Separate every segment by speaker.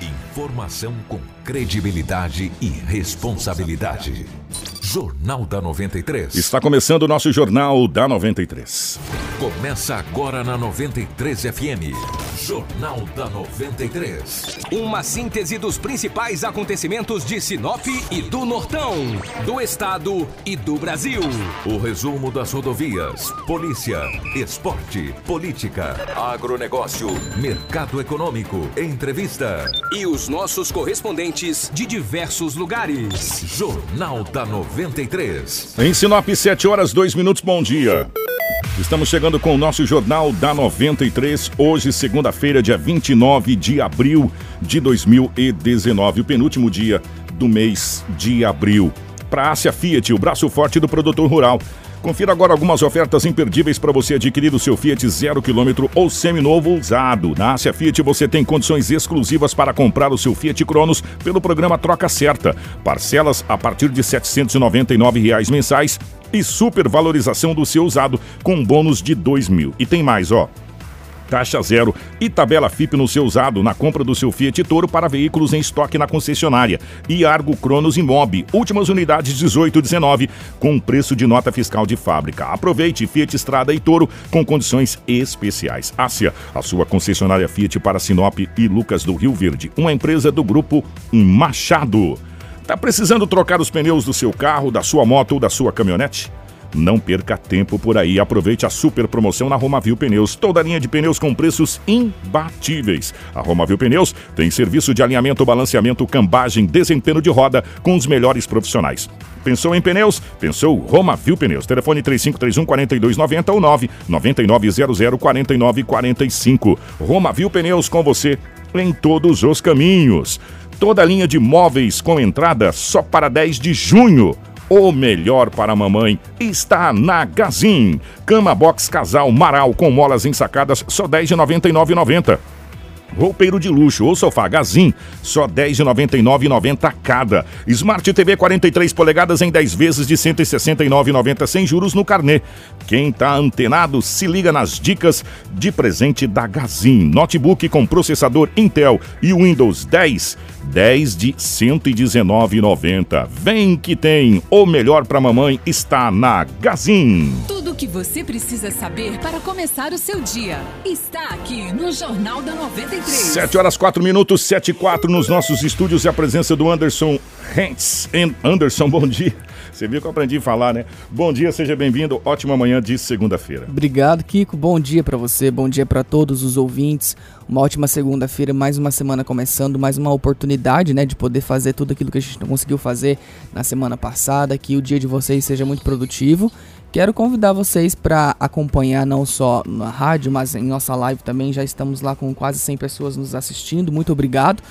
Speaker 1: Informação com credibilidade e responsabilidade. Jornal da 93.
Speaker 2: Está começando o nosso Jornal da 93.
Speaker 1: Começa agora na 93 FM. Jornal da 93.
Speaker 3: Uma síntese dos principais acontecimentos de Sinop e do Nortão, do Estado e do Brasil.
Speaker 1: O resumo das rodovias, polícia, esporte, política, agronegócio, mercado econômico, entrevista.
Speaker 3: E os nossos correspondentes de diversos lugares.
Speaker 1: Jornal da 93.
Speaker 2: Em Sinop, 7 horas 2 minutos. Bom dia. Estamos chegando com o nosso Jornal da 93, hoje, segunda-feira, dia 29 de abril de 2019, o penúltimo dia do mês de abril. Para a Fiat, o braço forte do produtor rural. Confira agora algumas ofertas imperdíveis para você adquirir o seu Fiat zero quilômetro ou seminovo usado. Na Ásia Fiat você tem condições exclusivas para comprar o seu Fiat Cronos pelo programa Troca Certa. Parcelas a partir de 799 reais mensais e supervalorização do seu usado com bônus de R$ mil. E tem mais, ó taxa zero e tabela FIP no seu usado na compra do seu Fiat Toro para veículos em estoque na concessionária. E Argo Cronos Imob, últimas unidades 18 e 19, com preço de nota fiscal de fábrica. Aproveite Fiat Estrada e Toro com condições especiais. Ásia, a sua concessionária Fiat para Sinop e Lucas do Rio Verde, uma empresa do grupo Machado. Tá precisando trocar os pneus do seu carro, da sua moto ou da sua caminhonete? Não perca tempo por aí. Aproveite a super promoção na Romavil Pneus. Toda linha de pneus com preços imbatíveis. A Romavil Pneus tem serviço de alinhamento, balanceamento, cambagem, desempenho de roda com os melhores profissionais. Pensou em pneus? Pensou Romavil Pneus. Telefone 3531 4290 ou 99900 4945. Romavil Pneus com você em todos os caminhos. Toda linha de móveis com entrada só para 10 de junho. O melhor para a mamãe está na Gazin. Cama box casal Maral com molas ensacadas só R$ 10,99,90. Roupeiro de luxo ou sofá Gazin, só R$ 10,99,90 cada. Smart TV 43 polegadas em 10 vezes de R$ 169,90 sem juros no carnê. Quem tá antenado, se liga nas dicas de presente da Gazin. Notebook com processador Intel e Windows 10, 10 de R$ 119,90. Vem que tem, o melhor para mamãe está na Gazin.
Speaker 4: Tudo o que você precisa saber para começar o seu dia está aqui no Jornal da 93.
Speaker 2: 7 horas 4 minutos, 7 e 4 nos nossos estúdios e a presença do Anderson Hentz. Anderson, bom dia. Você viu que eu aprendi a falar, né? Bom dia, seja bem-vindo. Ótima manhã de segunda-feira.
Speaker 5: Obrigado, Kiko. Bom dia para você, bom dia para todos os ouvintes. Uma ótima segunda-feira, mais uma semana começando, mais uma oportunidade, né, de poder fazer tudo aquilo que a gente não conseguiu fazer na semana passada. Que o dia de vocês seja muito produtivo. Quero convidar vocês para acompanhar não só na rádio, mas em nossa live também. Já estamos lá com quase 100 pessoas nos assistindo. Muito obrigado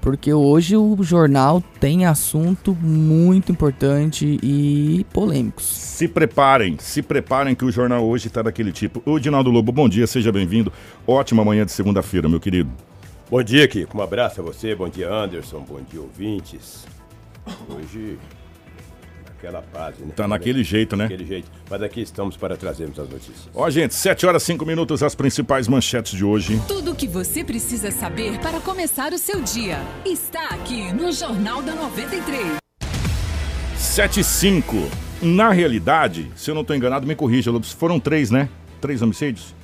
Speaker 5: porque hoje o jornal tem assunto muito importante e polêmicos.
Speaker 2: Se preparem, se preparem que o jornal hoje está daquele tipo. O Dinaldo Lobo, bom dia, seja bem-vindo. Ótima manhã de segunda-feira, meu querido.
Speaker 6: Bom dia, Kiko. Um abraço a você, bom dia, Anderson, bom dia, ouvintes. Hoje aquela paz, né?
Speaker 2: Tá naquele jeito, né?
Speaker 6: Daquele jeito. Mas aqui estamos para trazermos as notícias.
Speaker 2: Ó, gente, 7 horas 5 minutos, as principais manchetes de hoje.
Speaker 4: Tudo o que você precisa saber para começar o seu dia está aqui no Jornal da 93.
Speaker 2: 7 e 5. Na realidade, se eu não estou enganado, me corrija, Lopes, foram três, né? Três homicídios?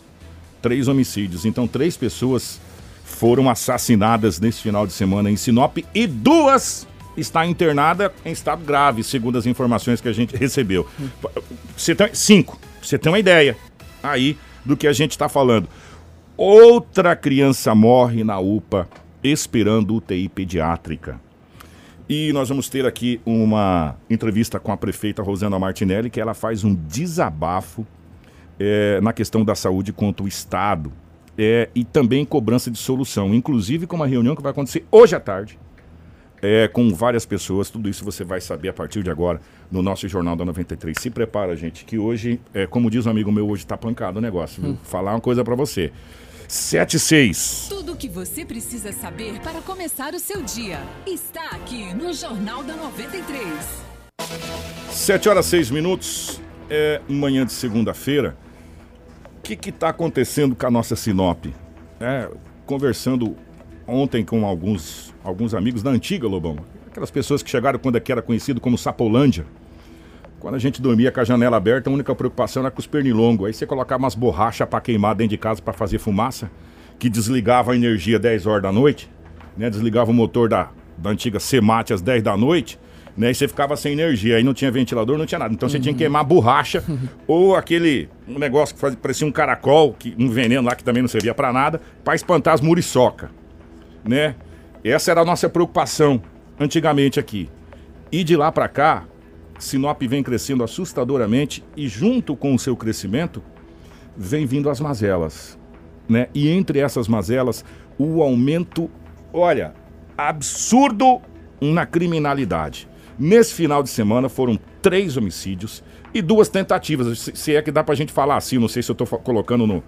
Speaker 2: Três homicídios. Então, três pessoas foram assassinadas nesse final de semana em Sinop e duas está internada em estado grave, segundo as informações que a gente recebeu. Você tem, cinco. Você tem uma ideia aí do que a gente está falando. Outra criança morre na UPA esperando UTI pediátrica. E nós vamos ter aqui uma entrevista com a prefeita Rosana Martinelli, que ela faz um desabafo é, na questão da saúde contra o Estado é, e também cobrança de solução, inclusive com uma reunião que vai acontecer hoje à tarde é, com várias pessoas. Tudo isso você vai saber a partir de agora no nosso Jornal da 93. Se prepara, gente, que hoje, é, como diz um amigo meu, hoje tá pancado o negócio. Hum. Falar uma coisa para você. 76.
Speaker 4: Tudo o que você precisa saber para começar o seu dia está aqui no Jornal da 93.
Speaker 2: 7 horas 6 minutos, é manhã de segunda-feira. O que está acontecendo com a nossa Sinop? É, conversando ontem com alguns, alguns amigos da antiga Lobão. Aquelas pessoas que chegaram quando aqui era conhecido como Sapolândia. Quando a gente dormia com a janela aberta, a única preocupação era com os pernilongos. Aí você colocava umas borrachas para queimar dentro de casa para fazer fumaça, que desligava a energia 10 horas da noite, né? Desligava o motor da, da antiga Semate às 10 da noite, né? E você ficava sem energia. Aí não tinha ventilador, não tinha nada. Então você tinha que queimar borracha ou aquele um negócio que fazia, parecia um caracol, que, um veneno lá que também não servia para nada, para espantar as muriçoca, né? Essa era a nossa preocupação antigamente aqui. E de lá para cá, Sinop vem crescendo assustadoramente e junto com o seu crescimento vem vindo as mazelas, né? E entre essas mazelas, o aumento, olha, absurdo na criminalidade. Nesse final de semana foram três homicídios e duas tentativas. Se, é que dá pra gente falar assim, não sei se eu fa- colocando no,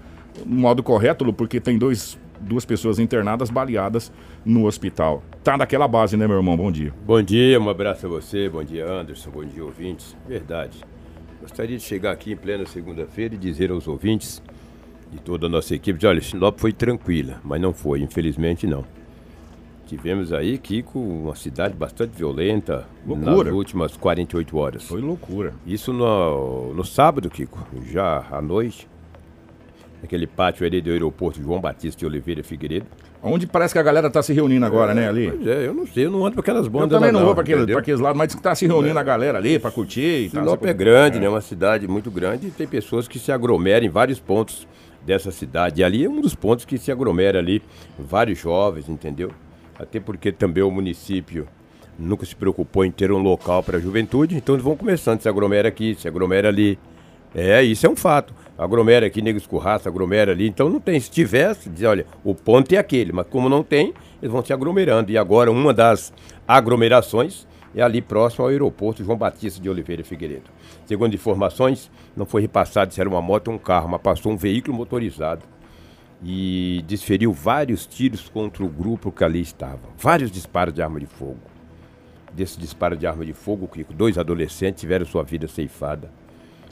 Speaker 2: modo correto, porque tem dois, duas pessoas internadas baleadas no hospital. Tá naquela base, né, meu irmão? Bom dia.
Speaker 6: Bom dia, um abraço a você, bom dia Anderson, bom dia ouvintes. Verdade. Gostaria de chegar aqui em plena segunda-feira e dizer aos ouvintes e toda a nossa equipe, de, olha, Sinop foi tranquila, mas não foi, infelizmente não. Tivemos aí, Kiko, uma cidade bastante violenta
Speaker 2: Loucura.
Speaker 6: nas últimas 48 horas.
Speaker 2: Foi loucura.
Speaker 6: Isso no, no sábado, Kiko, já à noite, naquele pátio ali do aeroporto João Batista de Oliveira Figueiredo.
Speaker 2: Onde parece que a galera tá se reunindo agora, né, ali?
Speaker 6: Pois é, eu não sei, eu não ando para aquelas
Speaker 2: Eu
Speaker 6: bandas
Speaker 2: também
Speaker 6: lá
Speaker 2: não vou pra, aquele, pra aqueles lados, mas diz que tá se reunindo a galera ali pra curtir e tal.
Speaker 6: Sinop é grande, né? Uma cidade muito grande e tem pessoas que se aglomeram em vários pontos dessa cidade. E ali é um dos pontos que se aglomera ali vários jovens, entendeu? Até porque também o município nunca se preocupou em ter um local para a juventude, então eles vão começando, se aglomera aqui, se aglomera ali. É, isso é um fato. Aglomera aqui, nego escurraça, aglomera ali. Então não tem. Se tivesse, diz, olha, o ponto é aquele, mas como não tem, eles vão se aglomerando. E agora uma das aglomerações é ali próximo ao aeroporto João Batista de Oliveira Figueiredo. Segundo informações, não foi repassado se era uma moto ou um carro, mas passou um veículo motorizado e desferiu vários tiros contra o grupo que ali estava. Vários disparos de arma de fogo. Desse disparo de arma de fogo, dois adolescentes tiveram sua vida ceifada.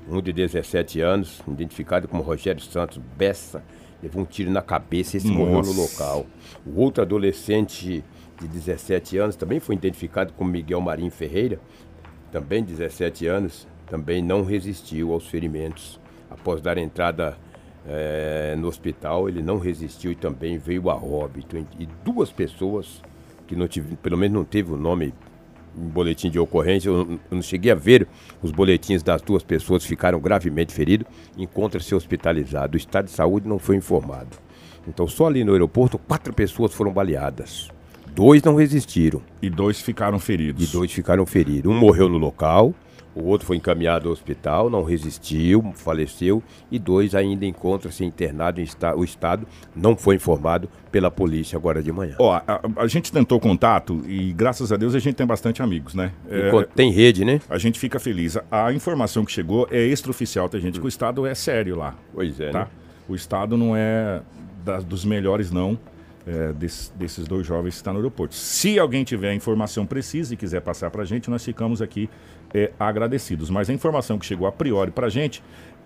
Speaker 6: Um de 17 anos, identificado como Rogério Santos Bessa, levou um tiro na cabeça e esse morreu no local. O outro adolescente de 17 anos também foi identificado como Miguel Marinho Ferreira, também 17 anos, também não resistiu aos ferimentos. Após dar entrada eh, no hospital, ele não resistiu e também veio a óbito. E duas pessoas que não tive, pelo menos não teve o nome em boletim de ocorrência, eu, não- eu não cheguei a ver os boletins das duas pessoas que ficaram gravemente feridos, encontra-se hospitalizado. O estado de saúde não foi informado. Então, só ali no aeroporto, quatro pessoas foram baleadas. Dois não resistiram
Speaker 2: E dois ficaram feridos.
Speaker 6: e dois ficaram feridos. Um morreu no local, o outro foi encaminhado ao hospital, não resistiu, faleceu, e dois ainda encontram-se internados em esta- o estado, não foi informado pela polícia agora de manhã.
Speaker 2: Ó, a, a gente tentou contato e graças a Deus a gente tem bastante amigos, né? É,
Speaker 6: tem rede, né?
Speaker 2: a gente fica feliz. A, a informação que chegou é extraoficial, tem gente que o Estado é sério lá,
Speaker 6: Pois é,
Speaker 2: tá?
Speaker 6: né?
Speaker 2: O Estado não é das- dos melhores, não, é, des- desses dois jovens que estão no aeroporto. Se alguém tiver a informação precisa e quiser passar pra gente, nós ficamos aqui é, agradecidos. Mas a informação que chegou a priori pra gente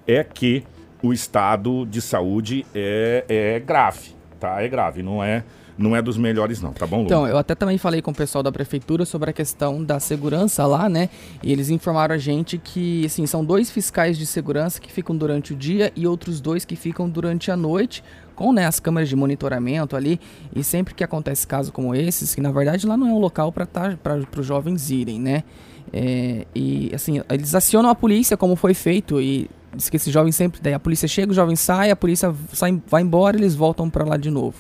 Speaker 2: é que o estado de saúde é, é grave, tá? É grave, não é, não é dos melhores, não, tá bom, Lu?
Speaker 5: Então, eu até também falei com o pessoal da prefeitura sobre a questão da segurança lá, né? E eles informaram a gente que, assim, são dois fiscais de segurança que ficam durante o dia e outros dois que ficam durante a noite, com né, as câmeras de monitoramento ali. E sempre que acontece caso como esses, que na verdade lá não é um local para tá, os jovens irem, né? É, e assim, eles acionam a polícia como foi feito e diz que esses jovens sempre, daí a polícia chega, o jovem sai, a polícia sai, vai embora, eles voltam para lá de novo.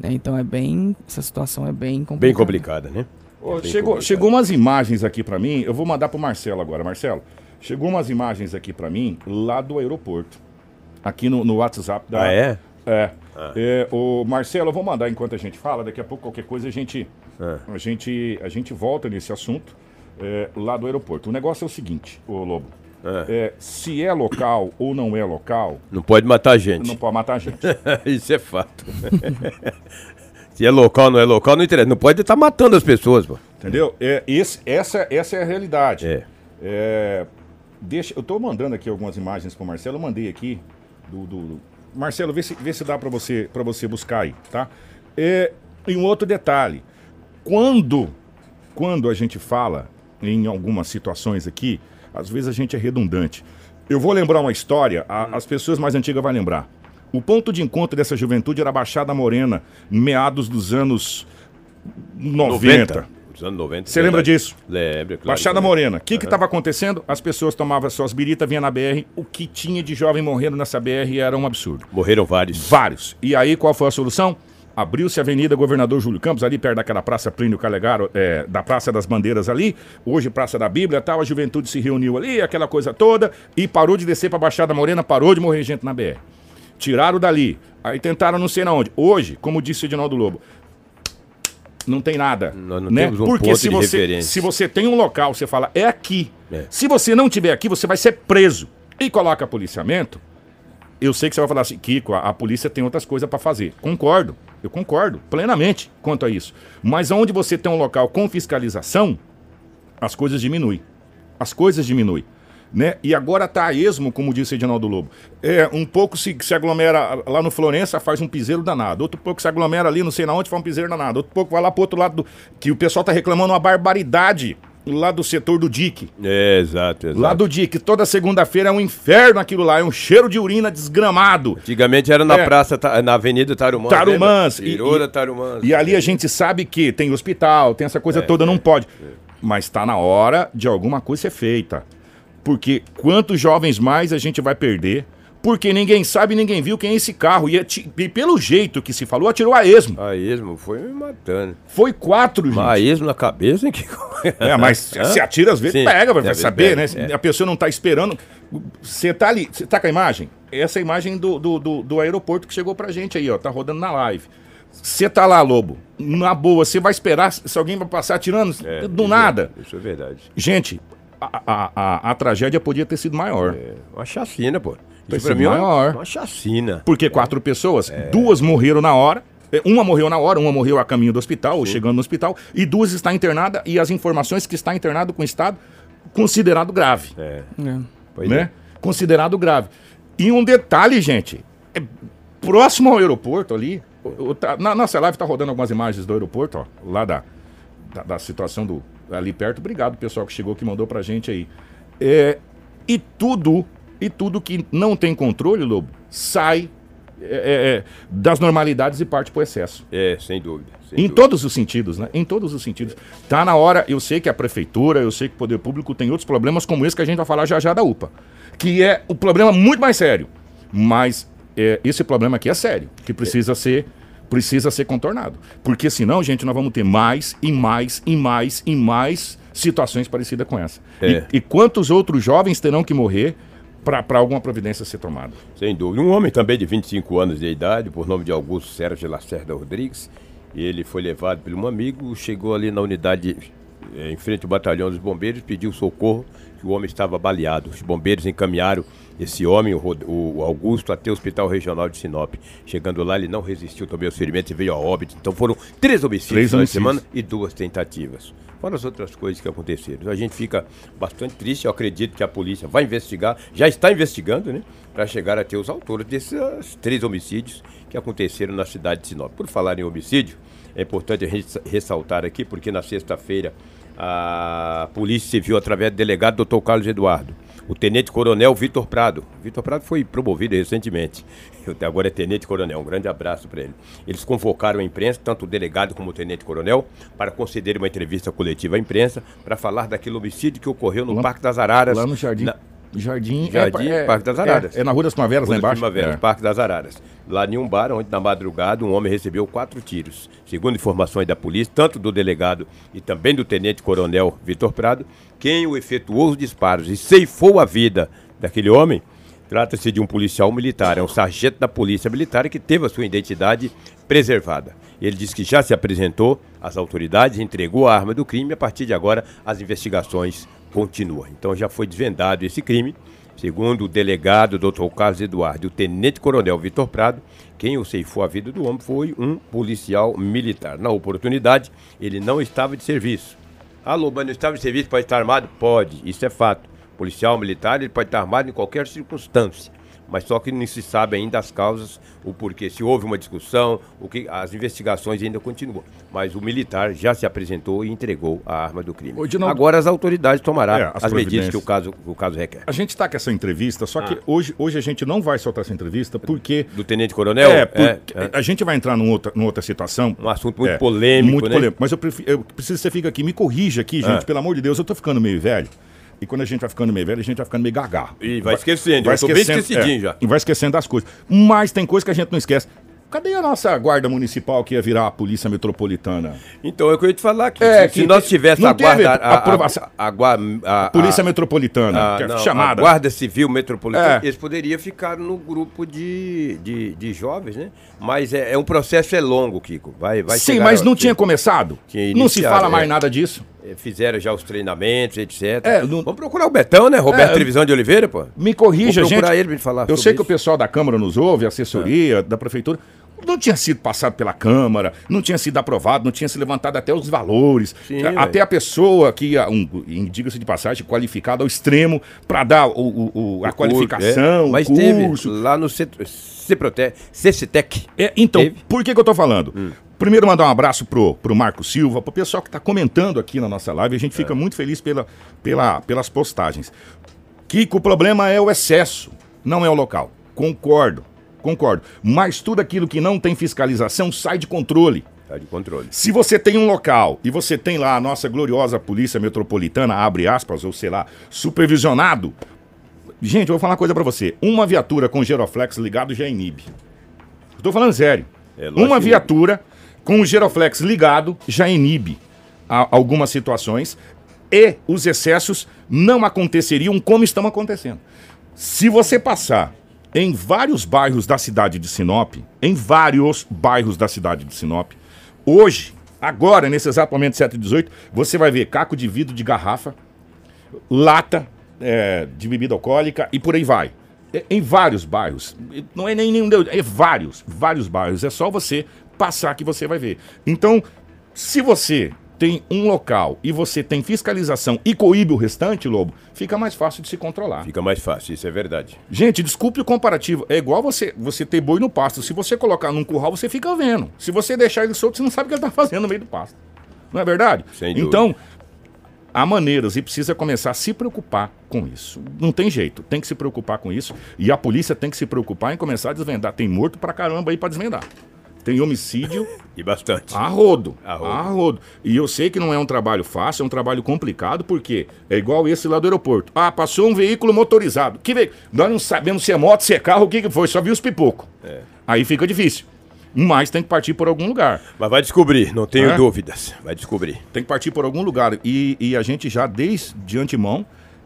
Speaker 5: né? Então é bem, essa situação é bem complicada.
Speaker 6: Bem complicada, né?
Speaker 2: Ô,
Speaker 6: É bem
Speaker 2: chegou,
Speaker 6: complicado.
Speaker 2: chegou umas imagens aqui pra mim, eu vou mandar pro Marcelo agora. Marcelo, chegou umas imagens aqui pra mim lá do aeroporto. Aqui no, no WhatsApp da.
Speaker 6: Ah, é?
Speaker 2: É. É, o Marcelo, eu vou mandar enquanto a gente fala, daqui a pouco qualquer coisa a gente,
Speaker 6: É.
Speaker 2: a gente, a gente volta nesse assunto é, lá do aeroporto. O negócio é o seguinte, ô Lobo. É, se é local ou não é local,
Speaker 6: Não pode matar gente.
Speaker 2: não pode matar gente.
Speaker 6: Isso é fato. Se é local ou não é local, não interessa. Não pode estar matando as pessoas, pô.
Speaker 2: Entendeu? É, esse, essa, essa é a realidade.
Speaker 6: É.
Speaker 2: É, deixa, eu tô mandando aqui algumas imagens pro Marcelo, eu mandei aqui do. do- do- Marcelo, vê se, vê se dá para você, pra você buscar aí, tá? É, E um outro detalhe, quando, quando a gente fala em algumas situações aqui, às vezes a gente é redundante. Eu vou lembrar uma história, a- as pessoas mais antigas vão lembrar. O ponto de encontro dessa juventude era a Baixada Morena, meados dos anos 90.
Speaker 6: Os anos 90.
Speaker 2: Você lembra disso?
Speaker 6: Lembro, claro.
Speaker 2: Baixada
Speaker 6: eu
Speaker 2: Morena. O que estava acontecendo? As pessoas tomavam suas biritas, vinham na BR. O que tinha de jovem morrendo nessa BR era um absurdo.
Speaker 6: Morreram vários.
Speaker 2: Vários. E aí, qual foi a solução? Abriu-se a Avenida Governador Júlio Campos, ali perto daquela Praça Plínio Calegaro, é, da Praça das Bandeiras ali, hoje Praça da Bíblia tal, a juventude se reuniu ali, aquela coisa toda, e parou de descer pra Baixada Morena, parou de morrer gente na BR. Tiraram dali, aí tentaram não sei na onde. Hoje, como disse o Edinaldo Lobo, não tem nada.
Speaker 6: Nós não
Speaker 2: né?
Speaker 6: temos um
Speaker 2: Porque se
Speaker 6: de
Speaker 2: você,
Speaker 6: referência.
Speaker 2: se você tem um local, você fala, é aqui.
Speaker 6: É.
Speaker 2: Se você não tiver aqui, você vai ser preso. E coloca policiamento, eu sei que você vai falar assim, Kiko, a, a polícia tem outras coisas para fazer. Concordo, eu concordo plenamente quanto a isso. Mas onde você tem um local com fiscalização, as coisas diminuem. As coisas diminuem. Né? E agora tá a esmo, como disse Edinaldo Lobo. É, um pouco se, se aglomera lá no Florença, faz um piseiro danado. Outro pouco se aglomera ali, não sei na onde, faz um piseiro danado. Outro pouco vai lá pro outro lado do. Que o pessoal tá reclamando uma barbaridade lá do setor do DIC.
Speaker 6: É, exato, exato.
Speaker 2: Lá do DIC, toda segunda-feira é um inferno aquilo lá, é um cheiro de urina desgramado.
Speaker 6: Antigamente era na
Speaker 2: É.
Speaker 6: praça, Ta- na Avenida Tarumãs.
Speaker 2: Tarumãs.
Speaker 6: lembra?
Speaker 2: E-
Speaker 6: Virou
Speaker 2: e-
Speaker 6: Tarumãs.
Speaker 2: E ali a gente sabe que tem hospital, tem essa coisa toda, não pode. Mas tá na hora de alguma coisa ser feita. Porque quantos jovens mais a gente vai perder? Porque ninguém sabe, ninguém viu quem é esse carro. E, e pelo jeito que se falou, atirou a esmo.
Speaker 6: A esmo foi me matando.
Speaker 2: Foi quatro, gente.
Speaker 6: Mas a esmo na cabeça, hein? Que...
Speaker 2: É, mas se atira às vezes,
Speaker 6: Sim,
Speaker 2: pega, vai saber,
Speaker 6: pega,
Speaker 2: né?
Speaker 6: é.
Speaker 2: A pessoa não tá esperando. Você tá ali, você tá com a imagem? Essa é a imagem do, do, do, do aeroporto que chegou pra gente aí, ó. Tá rodando na live. Você tá lá, Lobo, na boa, você vai esperar se alguém vai passar atirando?
Speaker 6: É,
Speaker 2: do
Speaker 6: isso-
Speaker 2: nada.
Speaker 6: Isso é verdade.
Speaker 2: Gente, a, a, a, a tragédia podia ter sido maior.
Speaker 6: É uma chacina, pô. Isso pra mim é uma,
Speaker 2: maior.
Speaker 6: uma chacina.
Speaker 2: Porque quatro pessoas, duas morreram na hora. é, Uma morreu na hora, uma morreu a caminho do hospital, ou chegando no hospital, e duas está internada, e as informações que está internado com estado considerado grave.
Speaker 6: É.
Speaker 5: É.
Speaker 6: Pois
Speaker 2: né?
Speaker 6: é.
Speaker 2: Considerado grave. E um detalhe, gente, é próximo ao aeroporto ali, o- o- tá- na nossa live tá rodando algumas imagens do aeroporto, ó, lá da, da, da situação do ali perto. Obrigado, pessoal que chegou, que mandou pra gente aí. É, e tudo, e tudo que não tem controle, Lobo, sai é, é, é, das normalidades e parte pro excesso.
Speaker 6: É, sem dúvida. sem
Speaker 2: Em
Speaker 6: dúvida.
Speaker 2: todos os sentidos, né? Em todos os sentidos. Tá na hora, eu sei que a prefeitura, eu sei que o poder público tem outros problemas como esse que a gente vai falar já já da UPA. Que é o problema muito mais sério. Mas é, esse problema aqui é sério, que precisa ser precisa ser contornado. Porque senão, gente, nós vamos ter mais e mais e mais e mais situações parecidas com essa.
Speaker 6: É.
Speaker 2: E, e quantos outros jovens terão que morrer para alguma providência ser tomada?
Speaker 6: Sem dúvida. Um homem também de 25 anos de idade, por nome de Augusto Sérgio Lacerda Rodrigues. Ele foi levado por um amigo, chegou ali na unidade eh, em frente ao batalhão dos bombeiros, pediu socorro, que o homem estava baleado. Os bombeiros encaminharam esse homem, o, Augusto, até o Hospital Regional de Sinop. Chegando lá, ele não resistiu também aos ferimentos e veio a óbito. Então foram três homicídios
Speaker 2: Três
Speaker 6: na
Speaker 2: homicídios.
Speaker 6: semana e duas tentativas. Fora as outras coisas que aconteceram. A gente fica bastante triste. Eu acredito que a polícia vai investigar, já está investigando, né? Para chegar a ter os autores desses três homicídios que aconteceram na cidade de Sinop. Por falar em homicídio, é importante a gente ressaltar aqui, porque na sexta-feira a Polícia Civil, através do delegado Dr. Carlos Eduardo, o Tenente Coronel Vitor Prado. Vitor Prado foi promovido recentemente. Eu, agora é Tenente Coronel. Um grande abraço para ele. Eles convocaram a imprensa, tanto o delegado como o Tenente Coronel, para conceder uma entrevista coletiva à imprensa para falar daquele homicídio que ocorreu no
Speaker 2: Lá-
Speaker 6: Parque das Araras.
Speaker 2: Lá no Jardim.
Speaker 6: na-
Speaker 2: Jardim,
Speaker 6: Jardim, Parque das Araras.
Speaker 2: É, é na Rua das Primaveras, lá
Speaker 6: Rua
Speaker 2: embaixo.
Speaker 6: Primaveras,
Speaker 2: É.
Speaker 6: Parque das Araras. Lá em um bar, onde na madrugada um homem recebeu quatro tiros. Segundo informações da polícia, tanto do delegado e também do tenente coronel Vitor Prado, quem o efetuou os disparos e ceifou a vida daquele homem, trata-se de um policial militar, é um sargento da polícia militar que teve a sua identidade preservada. Ele disse que já se apresentou às autoridades, entregou a arma do crime e a partir de agora as investigações continuam. Então já foi desvendado esse crime. Segundo o delegado Dr. Carlos Eduardo e o tenente-coronel Vitor Prado, quem o ceifou a vida do homem foi um policial militar. Na oportunidade, ele não estava de serviço. Alô, mas não estava de serviço, pode estar armado? Pode, isso é fato. Policial militar, ele pode estar armado em qualquer circunstância. Mas só que não se sabe ainda as causas, o porquê. Se houve uma discussão, o que as investigações ainda continuam. Mas o militar já se apresentou e entregou a arma do crime.
Speaker 2: Dinaldo-
Speaker 6: Agora as autoridades tomarão
Speaker 2: É, as
Speaker 6: as, medidas que o caso, o caso requer.
Speaker 2: A gente está com essa entrevista, só
Speaker 6: Ah.
Speaker 2: que hoje, hoje a gente não vai soltar essa entrevista porque.
Speaker 6: Do tenente coronel?
Speaker 2: É, porque
Speaker 6: é.
Speaker 2: a gente vai entrar numa outra, numa outra situação.
Speaker 6: Um assunto muito polêmico,
Speaker 2: Muito
Speaker 6: né?
Speaker 2: polêmico. Mas eu, prefi- eu preciso que você fique aqui. Me corrija aqui, gente,
Speaker 6: Ah.
Speaker 2: pelo amor de Deus. Eu tô ficando meio velho. E quando a gente vai ficando meio velho, a gente vai ficando meio gaga.
Speaker 6: E vai esquecendo, eu tô bem esquecidinho já.
Speaker 2: E vai esquecendo das coisas. Mas tem coisa que a gente não esquece. Cadê a nossa guarda municipal que ia virar a polícia metropolitana?
Speaker 6: Então, é que eu ia te falar aqui.
Speaker 2: É,
Speaker 6: se, se
Speaker 2: que
Speaker 6: nós
Speaker 2: te-
Speaker 6: tivéssemos a guarda... A, a, a, a,
Speaker 2: Polícia metropolitana, que é
Speaker 6: não,
Speaker 2: chamada.
Speaker 6: a Guarda Civil Metropolitana,
Speaker 2: É.
Speaker 6: eles poderiam ficar no grupo de, de, de jovens, né? Mas é, é um processo é longo, Kiko. Vai, vai
Speaker 2: Sim, mas não tinha começado?
Speaker 6: Tinha
Speaker 2: não se fala
Speaker 6: é.
Speaker 2: mais nada disso?
Speaker 6: Eh, Fizeram já os treinamentos, etc.
Speaker 2: É, não-
Speaker 6: Vamos procurar o Betão, né? Roberto
Speaker 2: É,
Speaker 6: Trevisão de Oliveira, pô.
Speaker 2: Me corrija,
Speaker 6: Vou
Speaker 2: gente.
Speaker 6: procurar ele pra ele falar
Speaker 2: Eu sei que o
Speaker 6: isso.
Speaker 2: pessoal da Câmara nos ouve, a assessoria da Prefeitura. Não tinha sido passado pela Câmara, não tinha sido aprovado, não tinha se levantado até os valores.
Speaker 6: Sim,
Speaker 2: até a pessoa que, um, diga-se de passagem, qualificada ao extremo para dar o, o- o- a
Speaker 6: O
Speaker 2: qualificação,
Speaker 6: curso, é. Mas
Speaker 2: o
Speaker 6: teve
Speaker 2: curso.
Speaker 6: lá no Cet- Ceprote- Cecitec.
Speaker 2: É, então,
Speaker 6: Teve.
Speaker 2: por que, que eu tô falando?
Speaker 6: Hum.
Speaker 2: Primeiro, mandar um abraço pro, pro Marco Silva, pro pessoal que tá comentando aqui na nossa live. A gente
Speaker 6: É.
Speaker 2: fica muito feliz pela, pela, pelas postagens. Kiko, o problema é o excesso, não é o local. Concordo, concordo. Mas tudo aquilo que não tem fiscalização sai de controle.
Speaker 6: Tá de controle.
Speaker 2: Se você tem um local e você tem lá a nossa gloriosa Polícia Metropolitana, abre aspas, ou sei lá, supervisionado. Gente, eu vou falar uma coisa pra você. Uma viatura com giroflex ligado já inibe. Estou falando sério.
Speaker 6: É,
Speaker 2: uma viatura com o giroflex ligado já inibe algumas situações e os excessos não aconteceriam como estão acontecendo. Se você passar em vários bairros da cidade de Sinop, em vários bairros da cidade de Sinop, hoje, agora, nesse exato momento 7 e 18, você vai ver caco de vidro de garrafa, lata é, de bebida alcoólica e por aí vai. É, em vários bairros. Não é nem nenhum, é vários, vários bairros. É só você passar que você vai ver. Então, se você tem um local e você tem fiscalização e coíbe o restante, Lobo, fica mais fácil de se controlar.
Speaker 6: Fica mais fácil, isso é verdade.
Speaker 2: Gente, desculpe o comparativo. É igual você, você ter boi no pasto. Se você colocar num curral, você fica vendo. Se você deixar ele solto, você não sabe o que ele está fazendo no meio do pasto. Não é verdade?
Speaker 6: Sem dúvida.
Speaker 2: então, há maneiras e precisa começar a se preocupar com isso. Não tem jeito, tem que se preocupar com isso. E a polícia tem que se preocupar em começar a desvendar. Tem morto pra caramba aí pra desvendar. Tem homicídio
Speaker 6: E bastante.
Speaker 2: a rodo.
Speaker 6: A rodo.
Speaker 2: A rodo. E eu sei que não é um trabalho fácil, é um trabalho complicado, porque é igual esse lá do aeroporto. Ah, passou um veículo motorizado. Que ve... Nós não sabemos se é moto, se é carro, o que, que foi, só vi os pipocos.
Speaker 6: É.
Speaker 2: Aí fica difícil. Mas tem que partir por algum lugar.
Speaker 6: Mas vai descobrir, não tenho
Speaker 2: É?
Speaker 6: dúvidas. Vai descobrir.
Speaker 2: Tem que partir por algum lugar. E, e a gente já, desde de antemão,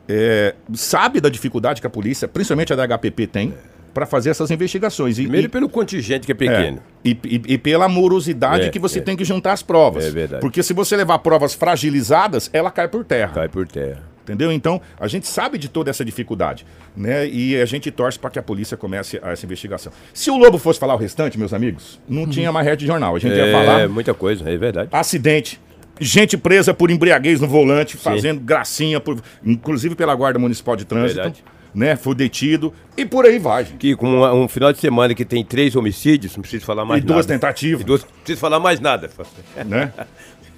Speaker 2: é, sabe da dificuldade que a polícia, principalmente a da HPP, tem para fazer essas investigações. E,
Speaker 6: Primeiro
Speaker 2: e-
Speaker 6: pelo contingente que é
Speaker 2: É,
Speaker 6: pequeno.
Speaker 2: e, e- e pela morosidade
Speaker 6: É,
Speaker 2: que você
Speaker 6: é.
Speaker 2: tem que juntar as provas.
Speaker 6: É verdade.
Speaker 2: Porque se você levar provas fragilizadas, ela cai por terra.
Speaker 6: Cai por terra.
Speaker 2: Entendeu? Então, a gente sabe de toda essa dificuldade, né? E a gente torce para que a polícia comece essa investigação. Se o Lobo fosse falar o restante, meus amigos, não tinha mais rede de jornal. A gente ia
Speaker 6: É,
Speaker 2: falar
Speaker 6: muita coisa, é verdade.
Speaker 2: acidente, gente presa por embriaguez no volante, fazendo gracinha, por- inclusive pela Guarda Municipal de Trânsito,
Speaker 6: Verdade.
Speaker 2: Né? Foi detido e por aí vai, gente.
Speaker 6: Que com uma- um final de semana que tem três homicídios, não preciso falar mais
Speaker 2: E
Speaker 6: nada.
Speaker 2: duas tentativas.
Speaker 6: E duas, não preciso falar mais nada.
Speaker 2: né?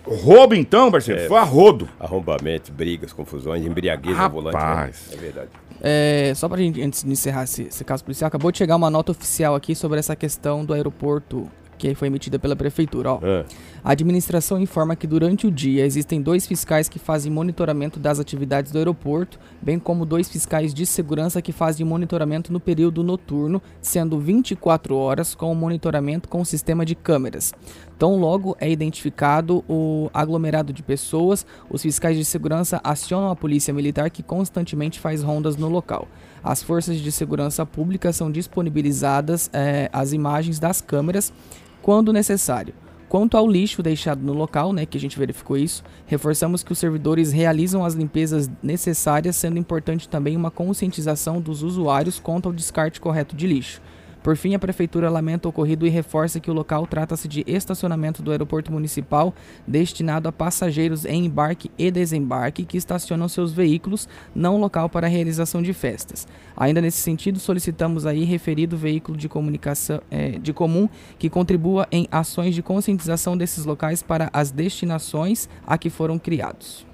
Speaker 2: Roubo então, parceiro,
Speaker 6: É.
Speaker 2: foi a rodo.
Speaker 6: Arrombamentos, brigas, confusões, embriaguez no volante. né?
Speaker 2: Rapaz.
Speaker 6: É verdade.
Speaker 5: É, só pra gente, antes de encerrar esse, esse caso policial, acabou de chegar uma nota oficial aqui sobre essa questão do aeroporto que foi emitida pela prefeitura. Ó.
Speaker 6: Ah,
Speaker 5: A administração informa que durante o dia existem dois fiscais que fazem monitoramento das atividades do aeroporto, bem como dois fiscais de segurança que fazem monitoramento no período noturno, sendo 24 horas com o monitoramento com o sistema de câmeras. Tão logo é identificado o aglomerado de pessoas, os fiscais de segurança acionam a polícia militar que constantemente faz rondas no local. As forças de segurança pública são disponibilizadas eh, as imagens das câmeras quando necessário. Quanto ao lixo deixado no local, né, que a gente verificou isso, reforçamos que os servidores realizam as limpezas necessárias, sendo importante também uma conscientização dos usuários quanto ao descarte correto de lixo. Por fim, a Prefeitura lamenta o ocorrido e reforça que o local trata-se de estacionamento do aeroporto municipal destinado a passageiros em embarque e desembarque que estacionam seus veículos, não local para a realização de festas. Ainda nesse sentido, solicitamos aí referido veículo de comunicação é, de comum que contribua em ações de conscientização desses locais para as destinações a que foram criados.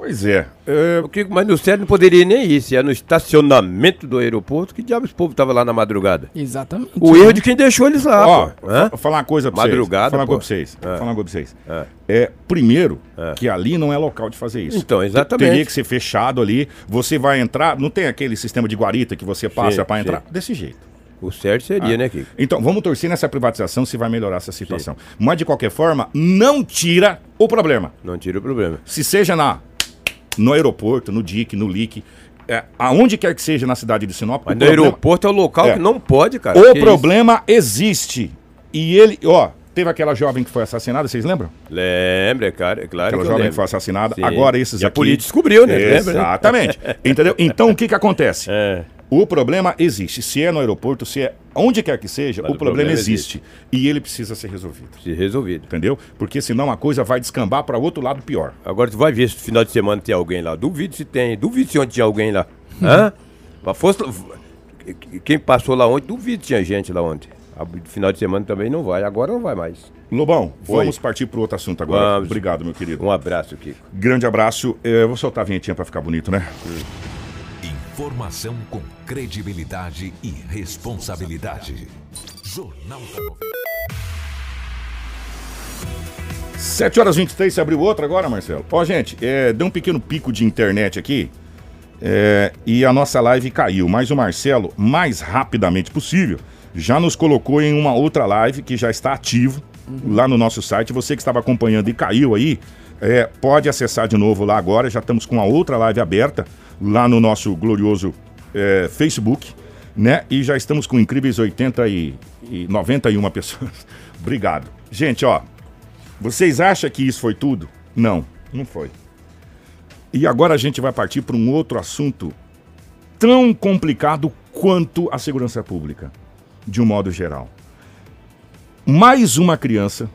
Speaker 2: Pois é. é...
Speaker 6: O que, mas no sério não poderia nem ir. Se é no estacionamento do aeroporto, que diabos o povo tava lá na madrugada?
Speaker 5: Exatamente.
Speaker 6: O erro de quem deixou eles lá.
Speaker 2: Ó,
Speaker 6: pô. Hã?
Speaker 2: vou falar uma coisa pra
Speaker 6: Madrugada,
Speaker 2: vocês. Falar uma coisa pra vocês.
Speaker 6: É.
Speaker 2: Falar uma coisa pra vocês.
Speaker 6: É.
Speaker 2: É, primeiro,
Speaker 6: É.
Speaker 2: que ali não é local de fazer isso.
Speaker 6: Então, exatamente.
Speaker 2: Teria que ser fechado ali. Você vai entrar, não tem aquele sistema de guarita que você passa
Speaker 6: Sim,
Speaker 2: pra
Speaker 6: sim.
Speaker 2: entrar? Desse jeito.
Speaker 6: O certo seria,
Speaker 2: Ah.
Speaker 6: né, Kiko?
Speaker 2: Então, vamos torcer nessa privatização se vai melhorar essa situação. Mas, de qualquer forma, não tira o problema.
Speaker 6: Não tira o problema.
Speaker 2: Se seja na, no aeroporto, no DIC, no LIC, é, aonde quer que seja na cidade de Sinop,
Speaker 6: Mas
Speaker 2: o
Speaker 6: no
Speaker 2: problema-
Speaker 6: aeroporto é o local
Speaker 2: É.
Speaker 6: que não pode, cara.
Speaker 2: o
Speaker 6: Que
Speaker 2: problema existe. E ele, ó, teve aquela jovem que foi assassinada, vocês lembram?
Speaker 6: Lembra, cara. É claro
Speaker 2: Aquela
Speaker 6: que
Speaker 2: jovem que foi assassinada.
Speaker 6: Sim.
Speaker 2: Agora esses
Speaker 6: E a
Speaker 2: aqui.
Speaker 6: polícia descobriu, né? Lembra, né?
Speaker 2: Exatamente. Entendeu? Então o que que acontece?
Speaker 6: É.
Speaker 2: O problema existe. Se é no aeroporto, se é onde quer que seja,
Speaker 6: Mas
Speaker 2: o problema,
Speaker 6: problema
Speaker 2: existe. E ele precisa ser resolvido.
Speaker 6: Se resolvido.
Speaker 2: Entendeu? Porque senão a coisa vai descambar para outro lado pior.
Speaker 6: Agora tu vai ver se no final de semana tem alguém lá. Duvido se tem. Duvido se ontem tinha alguém lá. Hã? Mas fosse. Quem passou lá ontem, duvido se tinha gente lá ontem. Final de semana também não vai. Agora não vai mais.
Speaker 2: Lobão,
Speaker 6: Oi.
Speaker 2: vamos partir para outro assunto agora.
Speaker 6: Vamos.
Speaker 2: Obrigado, meu querido.
Speaker 6: Um abraço, Kiko.
Speaker 2: Grande abraço. Eu vou soltar a vinhetinha para ficar bonito, né?
Speaker 1: Informação com credibilidade e responsabilidade. Jornal da 90.
Speaker 2: 7 horas 23, você abriu outra agora, Marcelo? Ó, gente, é, deu um pequeno pico de internet aqui é, e a nossa live caiu. Mas o Marcelo, mais rapidamente possível, já nos colocou em uma outra live que já está ativo lá no nosso site. Você que estava acompanhando e caiu aí, é, pode acessar de novo lá agora. Já estamos com a outra live aberta lá no nosso glorioso é, Facebook, né? E já estamos com incríveis 80 e, e 91 pessoas. Obrigado. Gente, ó, vocês acham que isso foi tudo? Não, não foi. E agora a gente vai partir para um outro assunto tão complicado quanto a segurança pública, de um modo geral. Mais uma criança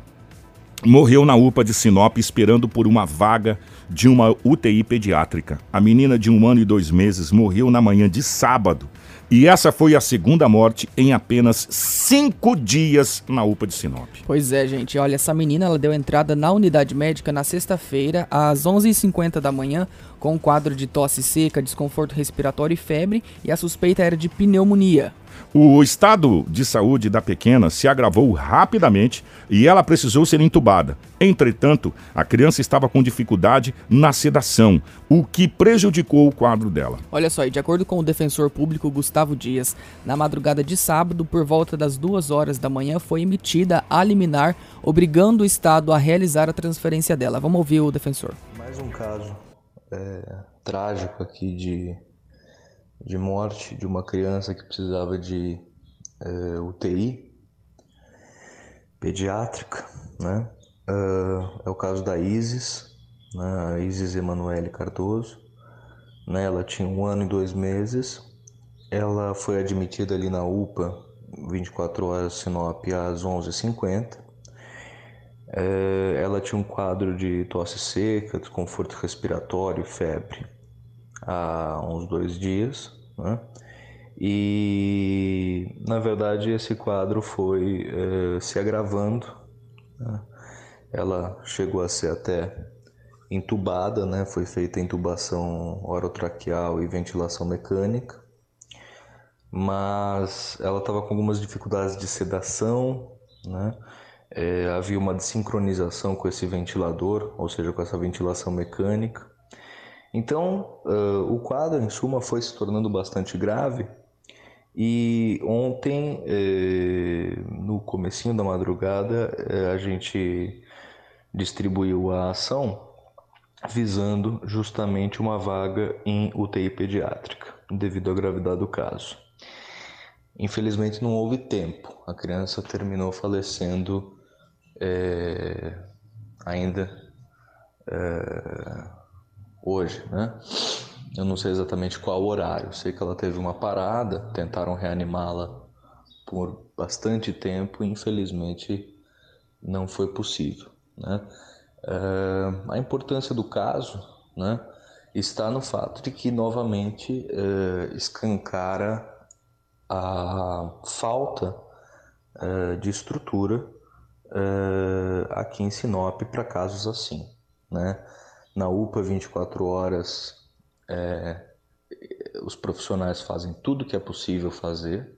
Speaker 2: morreu na UPA de Sinop esperando por uma vaga de uma UTI pediátrica. A menina de um ano e dois meses morreu na manhã de sábado. E essa foi a segunda morte em apenas cinco dias na UPA de Sinop.
Speaker 5: Pois é, gente. Olha, essa menina ela deu entrada na unidade médica na sexta-feira, às 11h50 da manhã, com um quadro de tosse seca, desconforto respiratório e febre, e a suspeita era de pneumonia.
Speaker 2: O estado de saúde da pequena se agravou rapidamente e ela precisou ser entubada. Entretanto, a criança estava com dificuldade na sedação, o que prejudicou o quadro dela.
Speaker 5: Olha só, e de acordo com o defensor público Gustavo Dias, na madrugada de sábado, por volta das duas horas da manhã, foi emitida a liminar, obrigando o Estado a realizar a transferência dela. Vamos ouvir o defensor.
Speaker 7: Mais um caso é, trágico aqui de, de morte de uma criança que precisava de é, UTI pediátrica, né? Ah, é o caso da Isis, né? Isis Emanuele Cardoso. Né? Ela tinha um ano e dois meses. Ela foi admitida ali na UPA 24 horas Sinop às 11h50. É, ela tinha um quadro de tosse seca, desconforto respiratório e febre há uns dois dias, né? E na verdade esse quadro foi é, se agravando. né? Ela chegou a ser até entubada, né? Foi feita intubação orotraqueal e ventilação mecânica, mas ela estava com algumas dificuldades de sedação, né? É, havia uma desincronização com esse ventilador, ou seja, com essa ventilação mecânica. Então, ah, o quadro, em suma, foi se tornando bastante grave. E ontem, no comecinho da madrugada, a gente distribuiu a ação visando justamente uma vaga em UTI pediátrica, devido à gravidade do caso. Infelizmente não houve tempo, a criança terminou falecendo ainda hoje, né? Eu não sei exatamente qual horário, sei que ela teve uma parada, tentaram reanimá-la por bastante tempo e infelizmente não foi possível. Né? Uh, a importância do caso né, está no fato de que novamente uh, escancara a falta uh, de estrutura aqui em Sinop para casos assim. Né? Na UPA 24 horas é, os profissionais fazem tudo que é possível fazer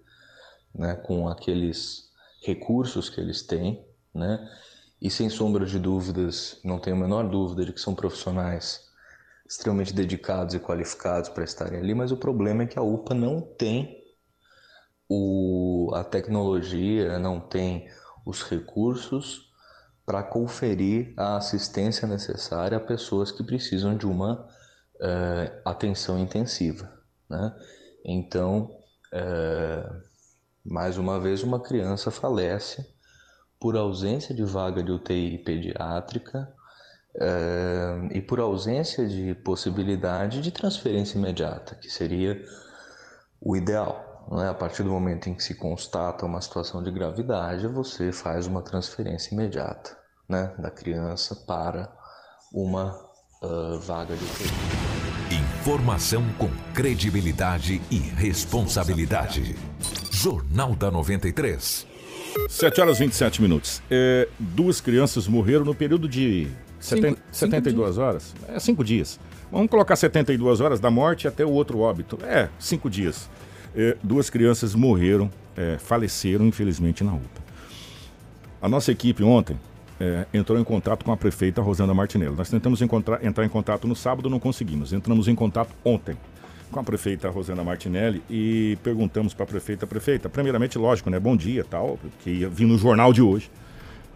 Speaker 7: né, com aqueles recursos que eles têm, né? E sem sombra de dúvidas, não tenho a menor dúvida de que são profissionais extremamente dedicados e qualificados para estarem ali, mas o problema é que a UPA não tem o, a tecnologia, não tem os recursos para conferir a assistência necessária a pessoas que precisam de uma uh, atenção intensiva. Né? Então, uh, mais uma vez, uma criança falece por ausência de vaga de UTI pediátrica uh, e por ausência de possibilidade de transferência imediata, que seria o ideal. É? A partir do momento em que se constata uma situação de gravidade, você faz uma transferência imediata né, da criança para uma uh, vaga de UTI.
Speaker 1: Informação com credibilidade e responsabilidade. Jornal da 93.
Speaker 2: 7 horas e 27 minutos. É, duas crianças morreram no período de seten, cinco, 72 cinco horas. É cinco dias. Vamos colocar 72 horas da morte até o outro óbito. É, cinco dias. É, duas crianças morreram, é, faleceram, infelizmente, na UPA. A nossa equipe ontem é, entrou em contato com a prefeita Rosana Martinello. Nós tentamos entrar em contato no sábado, não conseguimos. Entramos em contato ontem com a prefeita Rosana Martinelli e perguntamos para a prefeita, prefeita, primeiramente, lógico, né? Bom dia, tal, que ia vir no jornal de hoje.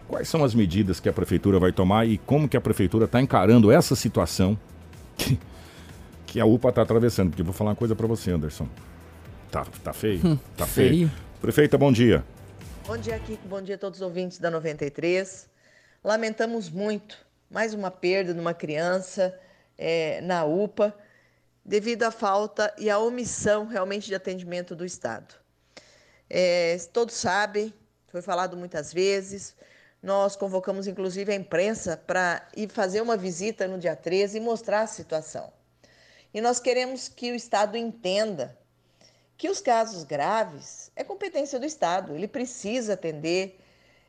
Speaker 2: Quais são as medidas que a prefeitura vai tomar e como que a prefeitura está encarando essa situação que, que a UPA está atravessando? Porque vou falar uma coisa para você, Anderson. Tá, tá feio? Hum, tá feio. feio. Prefeita, bom dia.
Speaker 8: Bom dia, Kiko. Bom dia a todos os ouvintes da 93. Lamentamos muito mais uma perda de uma criança é, na UPA devido à falta e à omissão realmente de atendimento do Estado. É, todos sabem, foi falado muitas vezes, nós convocamos inclusive a imprensa para ir fazer uma visita no dia 13 e mostrar a situação. E nós queremos que o Estado entenda que os casos graves é competência do Estado, ele precisa atender.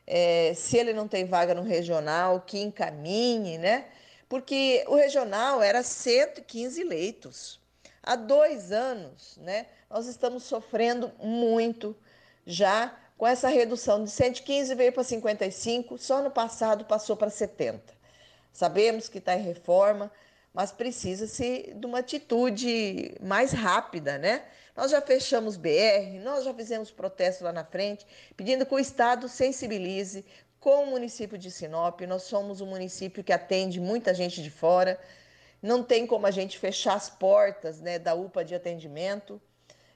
Speaker 8: É, se ele não tem vaga no regional, que encaminhe, né? porque o regional era 115 leitos. Há dois anos, né, nós estamos sofrendo muito já com essa redução de 115 veio para 55, só no passado passou para 70. Sabemos que está em reforma, mas precisa-se de uma atitude mais rápida, né? Nós já fechamos BR, nós já fizemos protesto lá na frente, pedindo que o Estado sensibilize, com o município de Sinop. Nós somos um município que atende muita gente de fora. Não tem como a gente fechar as portas né, da UPA de atendimento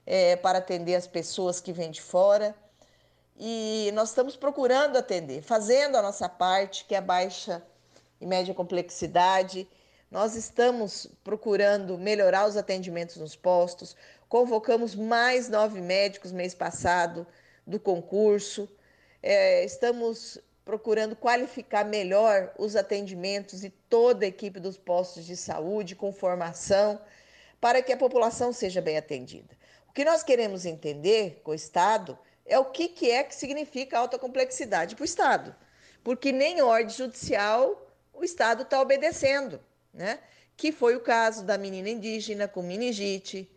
Speaker 8: é, para atender as pessoas que vêm de fora. E nós estamos procurando atender, fazendo a nossa parte, que é baixa e média complexidade. Nós estamos procurando melhorar os atendimentos nos postos. Convocamos mais nove médicos mês passado do concurso. É, estamos procurando qualificar melhor os atendimentos e toda a equipe dos postos de saúde com formação para que a população seja bem atendida. O que nós queremos entender com o Estado é o que, que é que significa alta complexidade para o Estado, porque nem ordem judicial o Estado está obedecendo, né? Que foi o caso da menina indígena com meningite,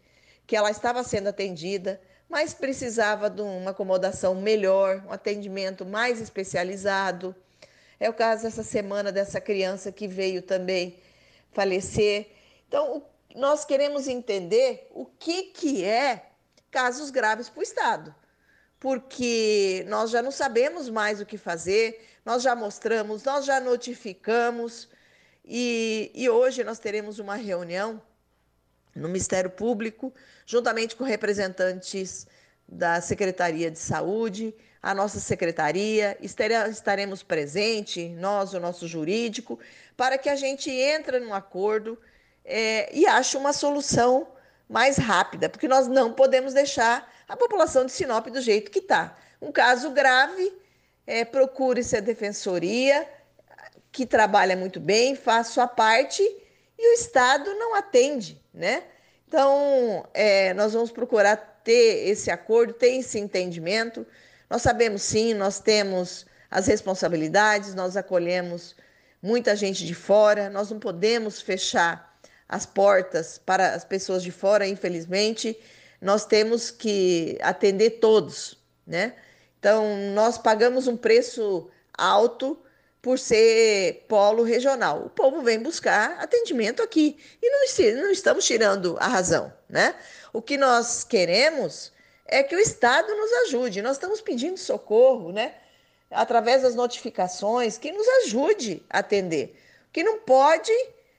Speaker 8: que ela estava sendo atendida mas precisava de uma acomodação melhor, um atendimento mais especializado. É o caso dessa semana dessa criança que veio também falecer. Então, nós queremos entender o que, que é casos graves para o Estado, porque nós já não sabemos mais o que fazer, nós já mostramos, nós já notificamos, e, e hoje nós teremos uma reunião no Ministério Público, juntamente com representantes da Secretaria de Saúde, a nossa secretaria, estaremos presentes, nós, o nosso jurídico, para que a gente entre num acordo é, e ache uma solução mais rápida, porque nós não podemos deixar a população de Sinop do jeito que está. Um caso grave, é, procure-se a defensoria, que trabalha muito bem, faz sua parte e o Estado não atende, né? Então, é, nós vamos procurar ter esse acordo, ter esse entendimento. Nós sabemos sim, nós temos as responsabilidades, nós acolhemos muita gente de fora, nós não podemos fechar as portas para as pessoas de fora, infelizmente. Nós temos que atender todos, né? Então, nós pagamos um preço alto por ser polo regional. O povo vem buscar atendimento aqui e não, não estamos tirando a razão, né? O que nós queremos é que o Estado nos ajude. Nós estamos pedindo socorro, né? Através das notificações, que nos ajude a atender. O que não pode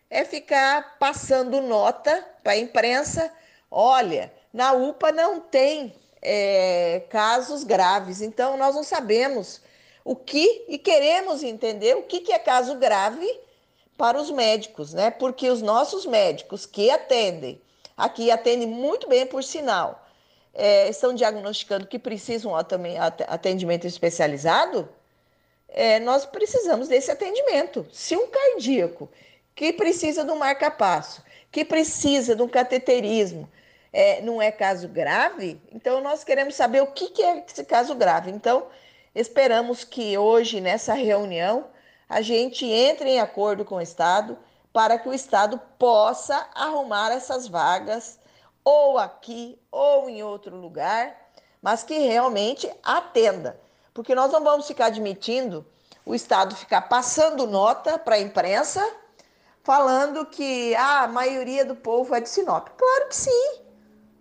Speaker 8: é ficar passando nota para a imprensa. Olha, na UPA não tem é, casos graves, então nós não sabemos o que e queremos entender o que, que é caso grave para os médicos, né? Porque os nossos médicos que atendem, aqui atendem muito bem, por sinal, é, estão diagnosticando que precisam também atendimento especializado, é, nós precisamos desse atendimento. Se um cardíaco que precisa de um marca-passo, que precisa de um cateterismo, é, não é caso grave, então nós queremos saber o que, que é esse caso grave. Então, Esperamos que hoje, nessa reunião, a gente entre em acordo com o Estado para que o Estado possa arrumar essas vagas, ou aqui ou em outro lugar, mas que realmente atenda. Porque nós não vamos ficar admitindo o Estado ficar passando nota para a imprensa falando que ah, a maioria do povo é de Sinop. Claro que sim.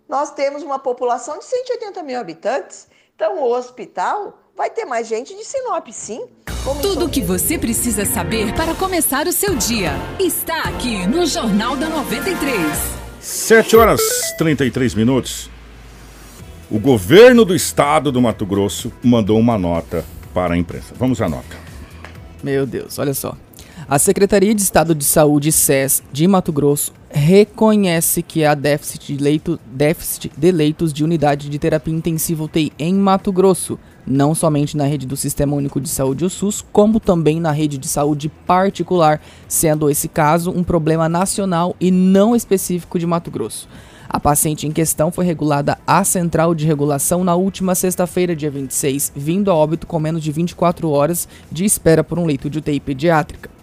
Speaker 8: Nós temos uma população de 180 mil habitantes, então o hospital vai ter mais gente de Sinop, sim.
Speaker 4: Tudo o que você precisa saber para começar o seu dia está aqui no Jornal da 93.
Speaker 2: 7 horas 33 minutos. O governo do estado do Mato Grosso mandou uma nota para a imprensa. Vamos à nota.
Speaker 5: Meu Deus, olha só. A Secretaria de Estado de Saúde, SES, de Mato Grosso, reconhece que há déficit de, leito, déficit de leitos de unidade de terapia intensiva UTI em Mato Grosso, não somente na rede do Sistema Único de Saúde, o SUS, como também na rede de saúde particular, sendo esse caso um problema nacional e não específico de Mato Grosso. A paciente em questão foi regulada à central de regulação na última sexta-feira, dia 26, vindo a óbito com menos de 24 horas de espera por um leito de UTI pediátrica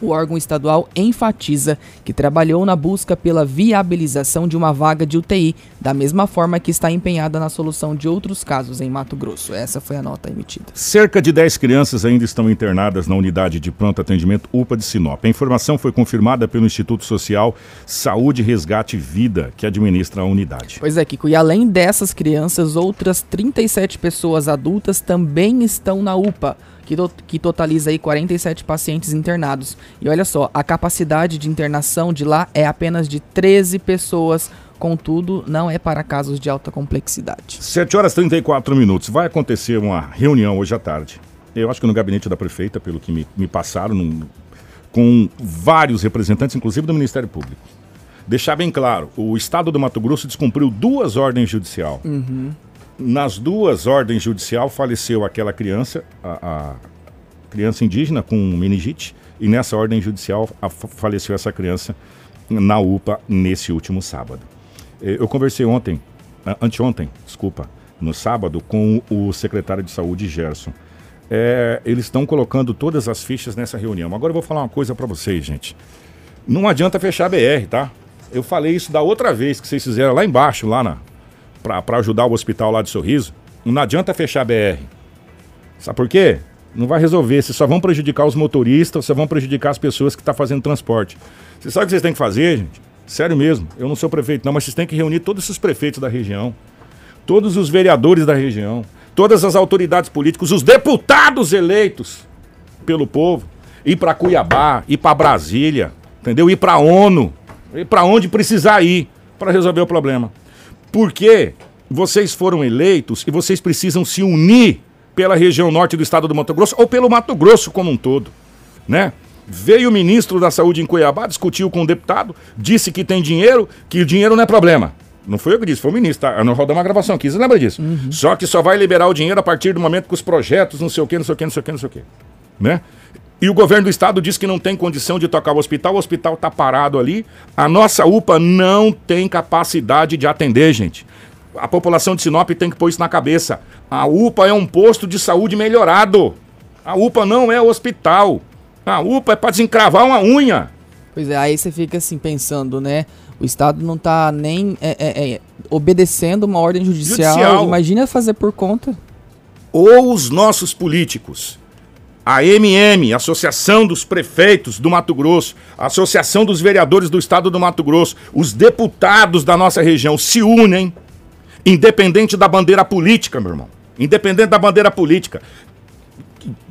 Speaker 5: o órgão estadual enfatiza que trabalhou na busca pela viabilização de uma vaga de UTI, da mesma forma que está empenhada na solução de outros casos em Mato Grosso. Essa foi a nota emitida.
Speaker 2: Cerca de 10 crianças ainda estão internadas na unidade de pronto atendimento UPA de Sinop. A informação foi confirmada pelo Instituto Social Saúde, Resgate e Vida, que administra a unidade.
Speaker 5: Pois é, Kiko, e além dessas crianças, outras 37 pessoas adultas também estão na UPA que, to que totaliza aí 47 pacientes internados. E olha só, a capacidade de internação de lá é apenas de 13 pessoas. Contudo, não é para casos de alta complexidade.
Speaker 2: 7 horas e 34 minutos. Vai acontecer uma reunião hoje à tarde. Eu acho que no gabinete da prefeita, pelo que me, me passaram, num, com vários representantes, inclusive do Ministério Público. Deixar bem claro, o Estado do Mato Grosso descumpriu duas ordens judicial. Uhum nas duas ordens judicial faleceu aquela criança, a, a criança indígena com meningite, e nessa ordem judicial a, faleceu essa criança na UPA nesse último sábado. É, eu conversei ontem, anteontem, desculpa, no sábado, com o secretário de saúde, Gerson. É, eles estão colocando todas as fichas nessa reunião. Agora eu vou falar uma coisa para vocês, gente. Não adianta fechar a BR, tá? Eu falei isso da outra vez que vocês fizeram lá embaixo, lá na, para ajudar o hospital lá de Sorriso, não adianta fechar a BR. Sabe por quê? Não vai resolver. Vocês só vão prejudicar os motoristas, só vão prejudicar as pessoas que estão tá fazendo transporte. Vocês sabem o que vocês têm que fazer, gente? Sério mesmo. Eu não sou prefeito, não, mas vocês têm que reunir todos os prefeitos da região, todos os vereadores da região, todas as autoridades políticas, os deputados eleitos pelo povo, ir para Cuiabá, ir para Brasília, entendeu? Ir para a ONU, ir para onde precisar ir para resolver o problema. Porque vocês foram eleitos e vocês precisam se unir pela região norte do estado do Mato Grosso ou pelo Mato Grosso como um todo, né? Veio o ministro da Saúde em Cuiabá, discutiu com o deputado, disse que tem dinheiro, que o dinheiro não é problema. Não foi eu que disse, foi o ministro, tá? Nós rodamos uma gravação aqui, você lembra disso? Só que só vai liberar o dinheiro a partir do momento que os projetos, não sei o quê, não sei o quê, não sei o quê, não sei o quê. Né? E o governo do estado diz que não tem condição de tocar o hospital, o hospital está parado ali. A nossa UPA não tem capacidade de atender, gente. A população de Sinop tem que pôr isso na cabeça. A UPA é um posto de saúde melhorado. A UPA não é hospital. A UPA é para desencravar uma unha.
Speaker 5: Pois é, aí você fica assim pensando, né? O Estado não tá nem é, é, é, obedecendo uma ordem judicial.
Speaker 2: Judicial.
Speaker 5: Imagina fazer por conta.
Speaker 2: ou os nossos políticos, a MM, Associação dos Prefeitos do Mato Grosso, Associação dos Vereadores do Estado do Mato Grosso, os deputados da nossa região se unem, independente da bandeira política, meu irmão. Independente da bandeira política.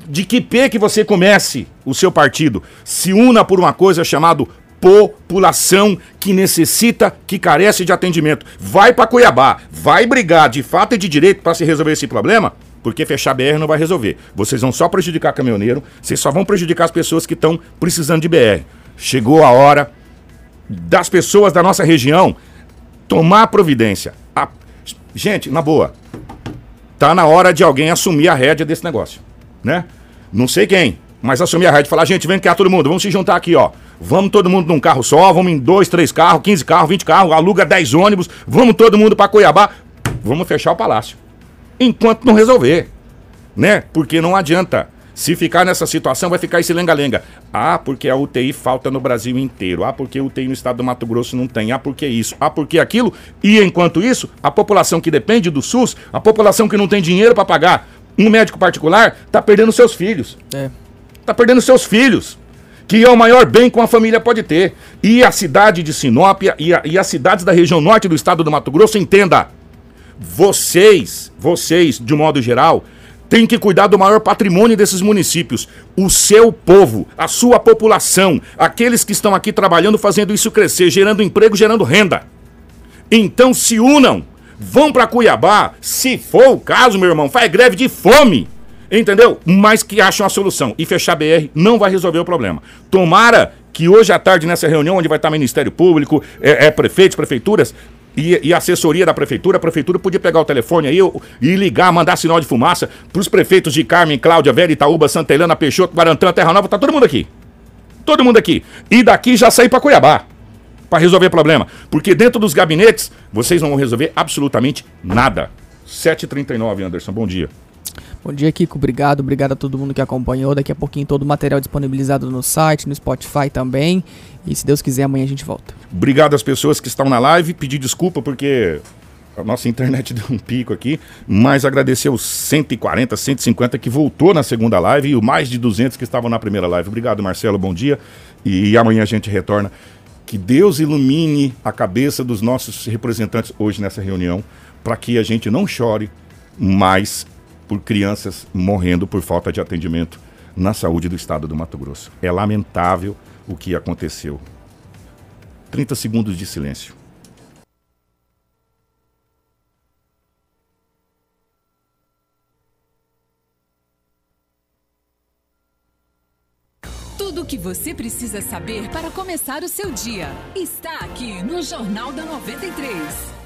Speaker 2: De que pé que você comece o seu partido, se una por uma coisa chamada população que necessita, que carece de atendimento. Vai para Cuiabá, vai brigar de fato e de direito para se resolver esse problema, porque fechar BR não vai resolver. Vocês vão só prejudicar caminhoneiro, vocês só vão prejudicar as pessoas que estão precisando de BR. Chegou a hora das pessoas da nossa região tomar providência. A- Gente, na boa, tá na hora de alguém assumir a rédea desse negócio, né? Não sei quem, mas assumir a rédea e falar, gente, vem cá todo mundo, vamos se juntar aqui, ó. Vamos todo mundo num carro só, vamos em dois, três carros, 15 carros, 20 carros, aluga 10 ônibus, vamos todo mundo pra Cuiabá, vamos fechar o palácio. Enquanto não resolver, né? Porque não adianta. Se ficar nessa situação, vai ficar esse lenga-lenga. Ah, porque a UTI falta no Brasil inteiro. Ah, porque a UTI no estado do Mato Grosso não tem. Ah, porque isso. Ah, porque aquilo. E enquanto isso, a população que depende do SUS, a população que não tem dinheiro para pagar um médico particular, tá perdendo seus filhos.
Speaker 5: É.
Speaker 2: Tá perdendo seus filhos. Que é o maior bem que uma família pode ter. E a cidade de Sinop e, a- e as cidades da região norte do estado do Mato Grosso, entenda. Vocês, vocês, de um modo geral, têm que cuidar do maior patrimônio desses municípios. O seu povo, a sua população, aqueles que estão aqui trabalhando, fazendo isso crescer, gerando emprego, gerando renda. Então se unam, vão para Cuiabá, se for o caso, meu irmão, faz greve de fome. Entendeu? Mas que acham a solução. E fechar BR não vai resolver o problema. Tomara que hoje à tarde, nessa reunião, onde vai estar Ministério Público, é, é, prefeitos, prefeituras e, e assessoria da prefeitura, a prefeitura podia pegar o telefone aí e ligar, mandar sinal de fumaça para os prefeitos de Carmen, Cláudia, Vera, Itaúba, Santa Helena, Peixoto, Guarantã, Terra Nova, tá todo mundo aqui. Todo mundo aqui. E daqui já sair para Cuiabá para resolver problema. Porque dentro dos gabinetes, vocês não vão resolver absolutamente nada. 7h39, Anderson, bom dia.
Speaker 5: Bom dia, Kiko. Obrigado. Obrigado a todo mundo que acompanhou. Daqui a pouquinho todo o material disponibilizado no site, no Spotify também. E se Deus quiser, amanhã a gente volta.
Speaker 2: Obrigado às pessoas que estão na live. Pedir desculpa porque a nossa internet deu um pico aqui. Mas agradecer os 140, 150 que voltou na segunda live e o mais de 200 que estavam na primeira live. Obrigado, Marcelo. Bom dia. E amanhã a gente retorna. Que Deus ilumine a cabeça dos nossos representantes hoje nessa reunião, para que a gente não chore mais por crianças morrendo por falta de atendimento na saúde do estado do Mato Grosso. É lamentável o que aconteceu. 30 segundos de silêncio.
Speaker 4: Tudo o que você precisa saber para começar o seu dia está aqui no Jornal da 93.